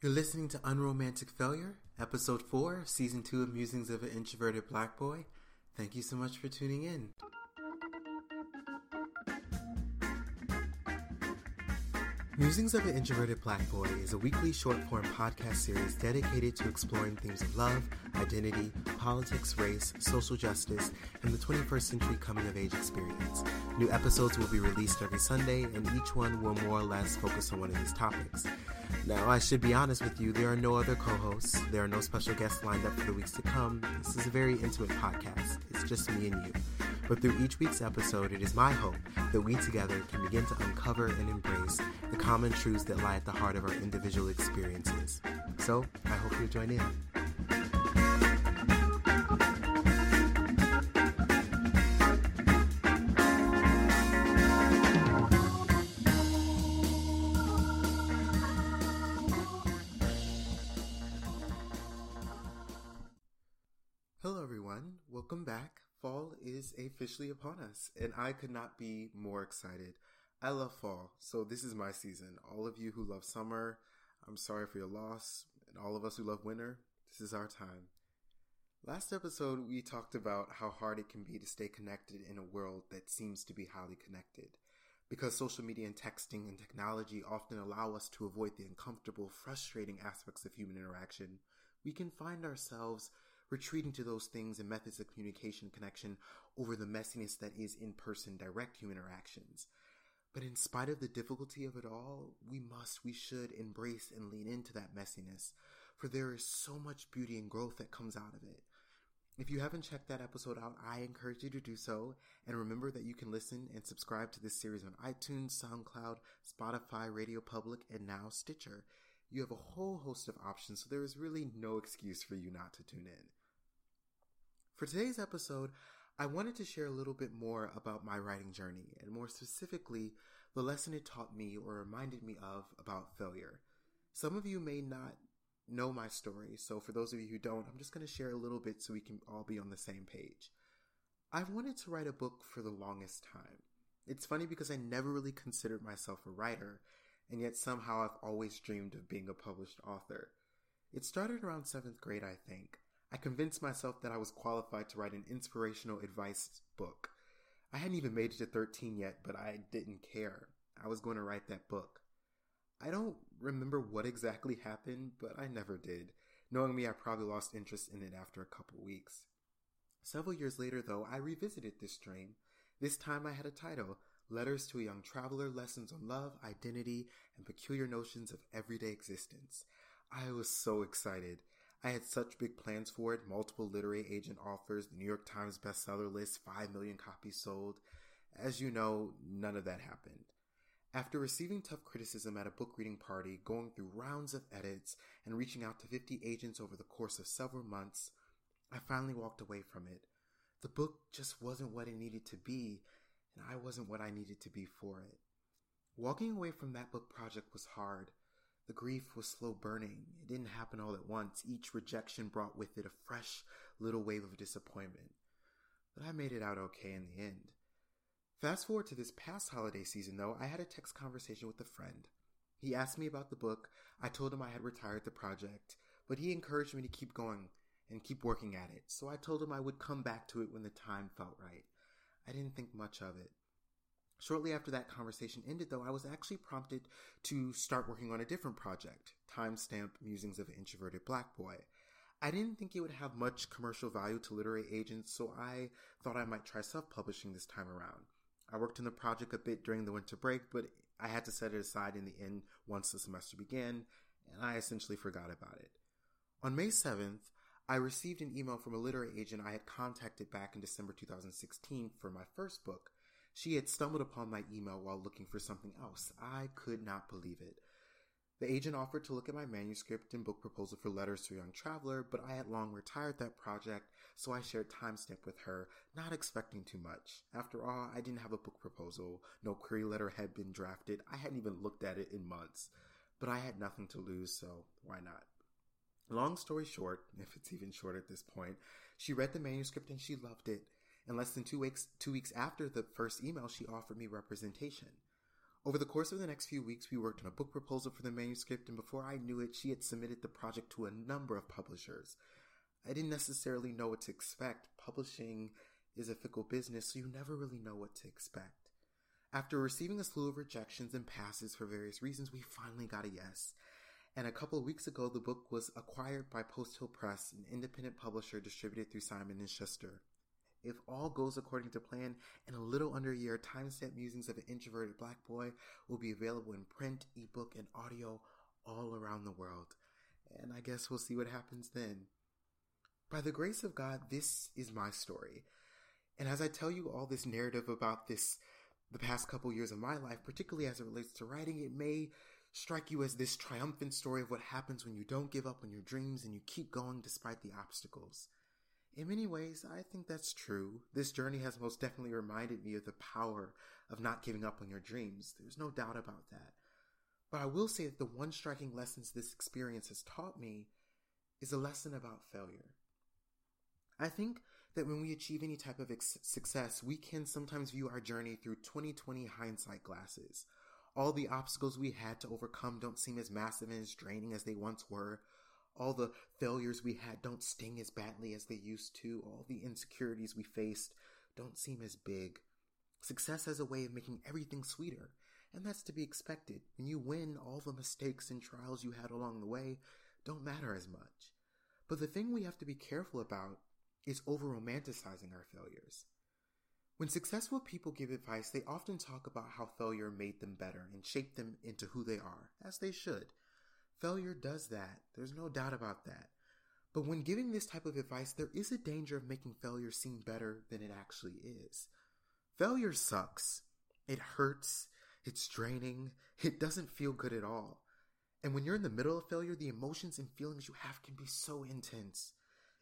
You're listening to Unromantic Failure, Episode 4, Season 2 of Musings of an Introverted Black Boy. Thank you so much for tuning in. Musings of an Introverted Black Boy is a weekly short form podcast series dedicated to exploring themes of love, identity, politics, race, social justice, and the 21st century coming of age experience. New episodes will be released every Sunday, and each one will more or less focus on one of these topics. Now, I should be honest with you, there are no other co hosts, there are no special guests lined up for the weeks to come. This is a very intimate podcast, it's just me and you. But through each week's episode, it is my hope that we together can begin to uncover and embrace the common truths that lie at the heart of our individual experiences. So, I hope you'll join in. Hello, everyone. Welcome back. Fall is officially upon us, and I could not be more excited. I love fall, so this is my season. All of you who love summer, I'm sorry for your loss, and all of us who love winter, this is our time. Last episode, we talked about how hard it can be to stay connected in a world that seems to be highly connected. Because social media and texting and technology often allow us to avoid the uncomfortable, frustrating aspects of human interaction, we can find ourselves retreating to those things and methods of communication connection over the messiness that is in person direct human interactions. But in spite of the difficulty of it all, we must, we should embrace and lean into that messiness, for there is so much beauty and growth that comes out of it. If you haven't checked that episode out, I encourage you to do so. And remember that you can listen and subscribe to this series on iTunes, SoundCloud, Spotify, Radio Public, and now Stitcher. You have a whole host of options, so there is really no excuse for you not to tune in. For today's episode, I wanted to share a little bit more about my writing journey, and more specifically, the lesson it taught me or reminded me of about failure. Some of you may not know my story, so for those of you who don't, I'm just going to share a little bit so we can all be on the same page. I've wanted to write a book for the longest time. It's funny because I never really considered myself a writer, and yet somehow I've always dreamed of being a published author. It started around seventh grade, I think. I convinced myself that I was qualified to write an inspirational advice book. I hadn't even made it to 13 yet, but I didn't care. I was going to write that book. I don't remember what exactly happened, but I never did. Knowing me, I probably lost interest in it after a couple weeks. Several years later, though, I revisited this dream. This time I had a title Letters to a Young Traveler Lessons on Love, Identity, and Peculiar Notions of Everyday Existence. I was so excited. I had such big plans for it multiple literary agent offers, the New York Times bestseller list, 5 million copies sold. As you know, none of that happened. After receiving tough criticism at a book reading party, going through rounds of edits, and reaching out to 50 agents over the course of several months, I finally walked away from it. The book just wasn't what it needed to be, and I wasn't what I needed to be for it. Walking away from that book project was hard. The grief was slow burning. It didn't happen all at once. Each rejection brought with it a fresh little wave of disappointment. But I made it out okay in the end. Fast forward to this past holiday season, though, I had a text conversation with a friend. He asked me about the book. I told him I had retired the project, but he encouraged me to keep going and keep working at it. So I told him I would come back to it when the time felt right. I didn't think much of it. Shortly after that conversation ended, though, I was actually prompted to start working on a different project, Timestamp Musings of an Introverted Black Boy. I didn't think it would have much commercial value to literary agents, so I thought I might try self publishing this time around. I worked on the project a bit during the winter break, but I had to set it aside in the end once the semester began, and I essentially forgot about it. On May 7th, I received an email from a literary agent I had contacted back in December 2016 for my first book. She had stumbled upon my email while looking for something else. I could not believe it. The agent offered to look at my manuscript and book proposal for Letters to a Young Traveler, but I had long retired that project, so I shared timestamp with her, not expecting too much. After all, I didn't have a book proposal, no query letter had been drafted, I hadn't even looked at it in months. But I had nothing to lose, so why not? Long story short, if it's even short at this point, she read the manuscript and she loved it. In less than two weeks, two weeks after the first email, she offered me representation. Over the course of the next few weeks, we worked on a book proposal for the manuscript, and before I knew it, she had submitted the project to a number of publishers. I didn't necessarily know what to expect. Publishing is a fickle business, so you never really know what to expect. After receiving a slew of rejections and passes for various reasons, we finally got a yes. And a couple of weeks ago, the book was acquired by Post Hill Press, an independent publisher distributed through Simon & Schuster. If all goes according to plan, in a little under a year, Timestamp Musings of an Introverted Black Boy will be available in print, ebook, and audio all around the world. And I guess we'll see what happens then. By the grace of God, this is my story. And as I tell you all this narrative about this, the past couple years of my life, particularly as it relates to writing, it may strike you as this triumphant story of what happens when you don't give up on your dreams and you keep going despite the obstacles. In many ways, I think that's true. This journey has most definitely reminded me of the power of not giving up on your dreams. There's no doubt about that. But I will say that the one striking lessons this experience has taught me is a lesson about failure. I think that when we achieve any type of ex- success, we can sometimes view our journey through 2020 hindsight glasses. All the obstacles we had to overcome don't seem as massive and as draining as they once were. All the failures we had don't sting as badly as they used to. All the insecurities we faced don't seem as big. Success has a way of making everything sweeter, and that's to be expected. When you win, all the mistakes and trials you had along the way don't matter as much. But the thing we have to be careful about is over romanticizing our failures. When successful people give advice, they often talk about how failure made them better and shaped them into who they are, as they should. Failure does that. There's no doubt about that. But when giving this type of advice, there is a danger of making failure seem better than it actually is. Failure sucks. It hurts. It's draining. It doesn't feel good at all. And when you're in the middle of failure, the emotions and feelings you have can be so intense.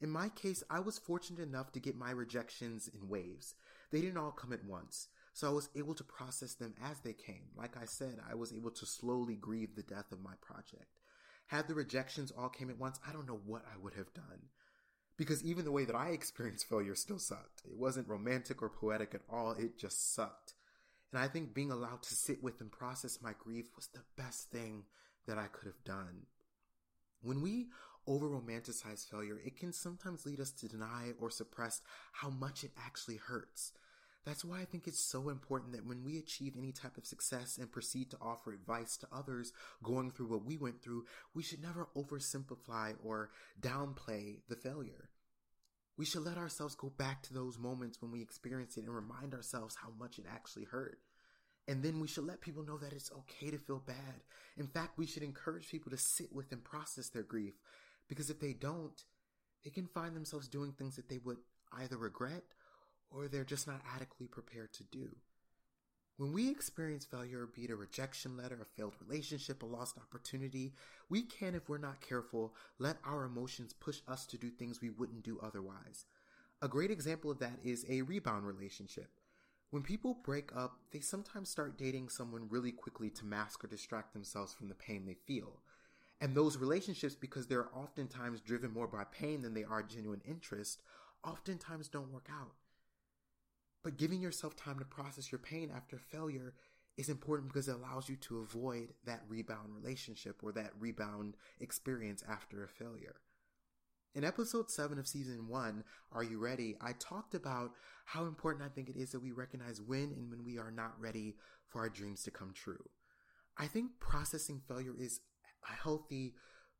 In my case, I was fortunate enough to get my rejections in waves. They didn't all come at once. So I was able to process them as they came. Like I said, I was able to slowly grieve the death of my project. Had the rejections all came at once, I don't know what I would have done. Because even the way that I experienced failure still sucked. It wasn't romantic or poetic at all, it just sucked. And I think being allowed to sit with and process my grief was the best thing that I could have done. When we over romanticize failure, it can sometimes lead us to deny or suppress how much it actually hurts. That's why I think it's so important that when we achieve any type of success and proceed to offer advice to others going through what we went through, we should never oversimplify or downplay the failure. We should let ourselves go back to those moments when we experienced it and remind ourselves how much it actually hurt. And then we should let people know that it's okay to feel bad. In fact, we should encourage people to sit with and process their grief because if they don't, they can find themselves doing things that they would either regret or they're just not adequately prepared to do. When we experience failure, be it a rejection letter, a failed relationship, a lost opportunity, we can, if we're not careful, let our emotions push us to do things we wouldn't do otherwise. A great example of that is a rebound relationship. When people break up, they sometimes start dating someone really quickly to mask or distract themselves from the pain they feel. And those relationships, because they're oftentimes driven more by pain than they are genuine interest, oftentimes don't work out. But giving yourself time to process your pain after failure is important because it allows you to avoid that rebound relationship or that rebound experience after a failure. In episode 7 of season 1, Are You Ready? I talked about how important I think it is that we recognize when and when we are not ready for our dreams to come true. I think processing failure is a healthy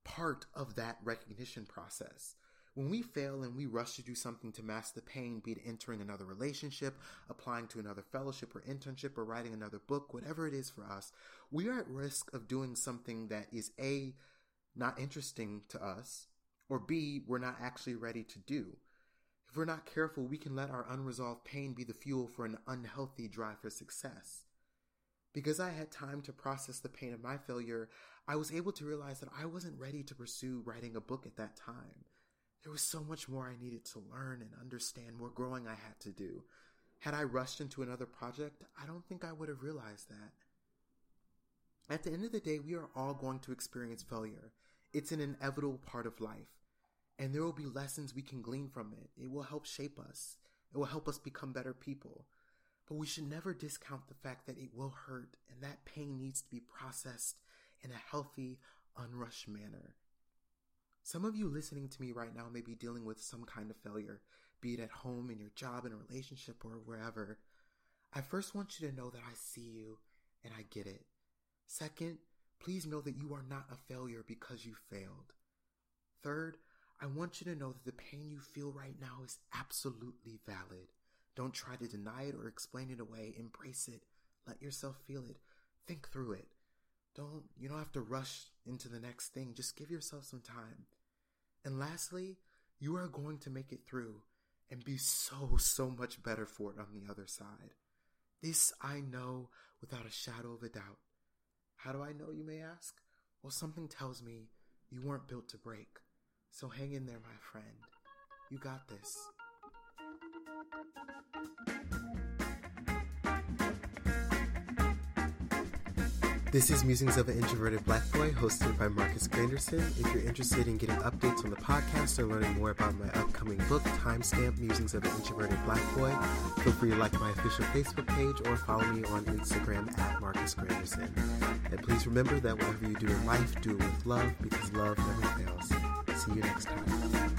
part of that recognition process. When we fail and we rush to do something to mask the pain, be it entering another relationship, applying to another fellowship or internship, or writing another book, whatever it is for us, we are at risk of doing something that is A, not interesting to us, or B, we're not actually ready to do. If we're not careful, we can let our unresolved pain be the fuel for an unhealthy drive for success. Because I had time to process the pain of my failure, I was able to realize that I wasn't ready to pursue writing a book at that time. There was so much more I needed to learn and understand, more growing I had to do. Had I rushed into another project, I don't think I would have realized that. At the end of the day, we are all going to experience failure. It's an inevitable part of life. And there will be lessons we can glean from it. It will help shape us. It will help us become better people. But we should never discount the fact that it will hurt and that pain needs to be processed in a healthy, unrushed manner. Some of you listening to me right now may be dealing with some kind of failure, be it at home, in your job, in a relationship, or wherever. I first want you to know that I see you and I get it. Second, please know that you are not a failure because you failed. Third, I want you to know that the pain you feel right now is absolutely valid. Don't try to deny it or explain it away. Embrace it. Let yourself feel it. Think through it. Don't, you don't have to rush into the next thing. Just give yourself some time. And lastly, you are going to make it through and be so, so much better for it on the other side. This I know without a shadow of a doubt. How do I know, you may ask? Well, something tells me you weren't built to break. So hang in there, my friend. You got this. This is Musings of an Introverted Black Boy, hosted by Marcus Granderson. If you're interested in getting updates on the podcast or learning more about my upcoming book, Timestamp Musings of an Introverted Black Boy, feel free to like my official Facebook page or follow me on Instagram at Marcus Granderson. And please remember that whatever you do in life, do it with love because love never fails. See you next time.